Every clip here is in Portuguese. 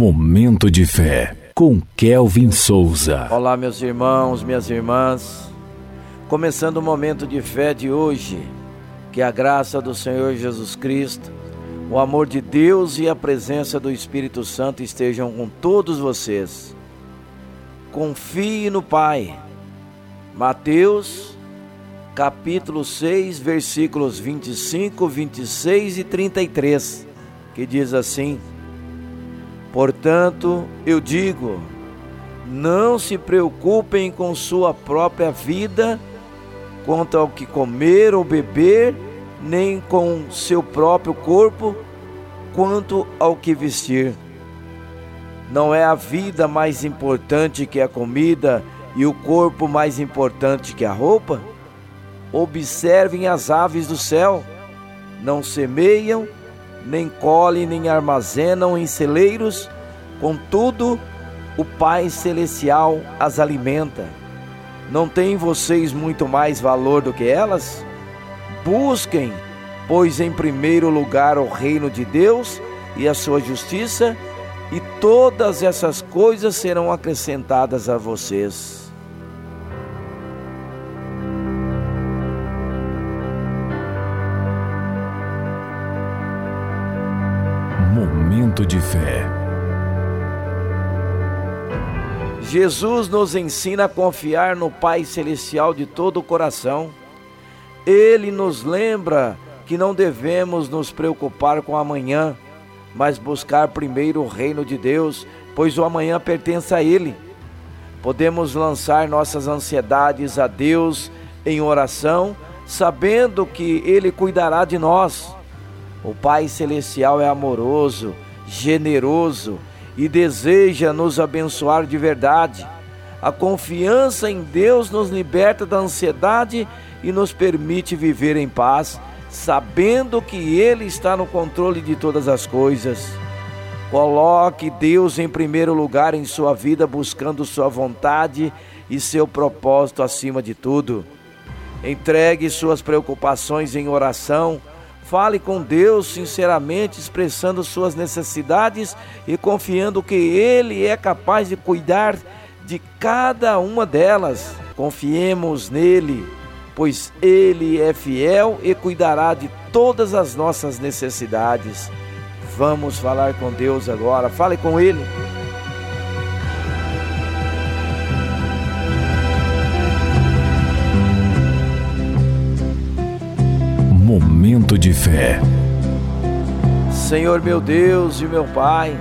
Momento de fé com Kelvin Souza. Olá, meus irmãos, minhas irmãs. Começando o momento de fé de hoje, que a graça do Senhor Jesus Cristo, o amor de Deus e a presença do Espírito Santo estejam com todos vocês. Confie no Pai. Mateus, capítulo 6, versículos 25, 26 e 33, que diz assim: Portanto, eu digo: não se preocupem com sua própria vida, quanto ao que comer ou beber, nem com seu próprio corpo, quanto ao que vestir. Não é a vida mais importante que a comida e o corpo mais importante que a roupa? Observem as aves do céu, não semeiam, nem colhem nem armazenam em celeiros, contudo, o Pai Celestial as alimenta. Não têm vocês muito mais valor do que elas? Busquem, pois, em primeiro lugar o reino de Deus e a sua justiça, e todas essas coisas serão acrescentadas a vocês. Momento de fé. Jesus nos ensina a confiar no Pai Celestial de todo o coração. Ele nos lembra que não devemos nos preocupar com amanhã, mas buscar primeiro o reino de Deus, pois o amanhã pertence a Ele. Podemos lançar nossas ansiedades a Deus em oração, sabendo que Ele cuidará de nós. O Pai Celestial é amoroso, generoso e deseja nos abençoar de verdade. A confiança em Deus nos liberta da ansiedade e nos permite viver em paz, sabendo que Ele está no controle de todas as coisas. Coloque Deus em primeiro lugar em sua vida, buscando Sua vontade e seu propósito acima de tudo. Entregue suas preocupações em oração Fale com Deus sinceramente, expressando suas necessidades e confiando que Ele é capaz de cuidar de cada uma delas. Confiemos nele, pois Ele é fiel e cuidará de todas as nossas necessidades. Vamos falar com Deus agora. Fale com Ele. Momento de fé. Senhor meu Deus e meu Pai,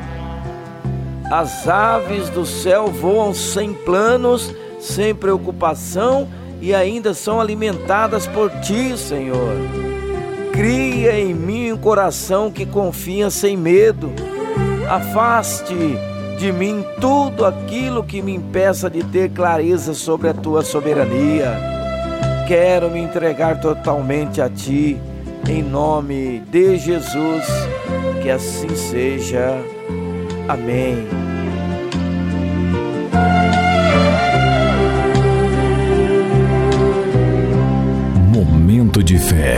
as aves do céu voam sem planos, sem preocupação e ainda são alimentadas por Ti, Senhor. Cria em mim um coração que confia sem medo. Afaste de mim tudo aquilo que me impeça de ter clareza sobre a Tua soberania. Quero me entregar totalmente a Ti em nome de Jesus, que assim seja. Amém. Momento de fé.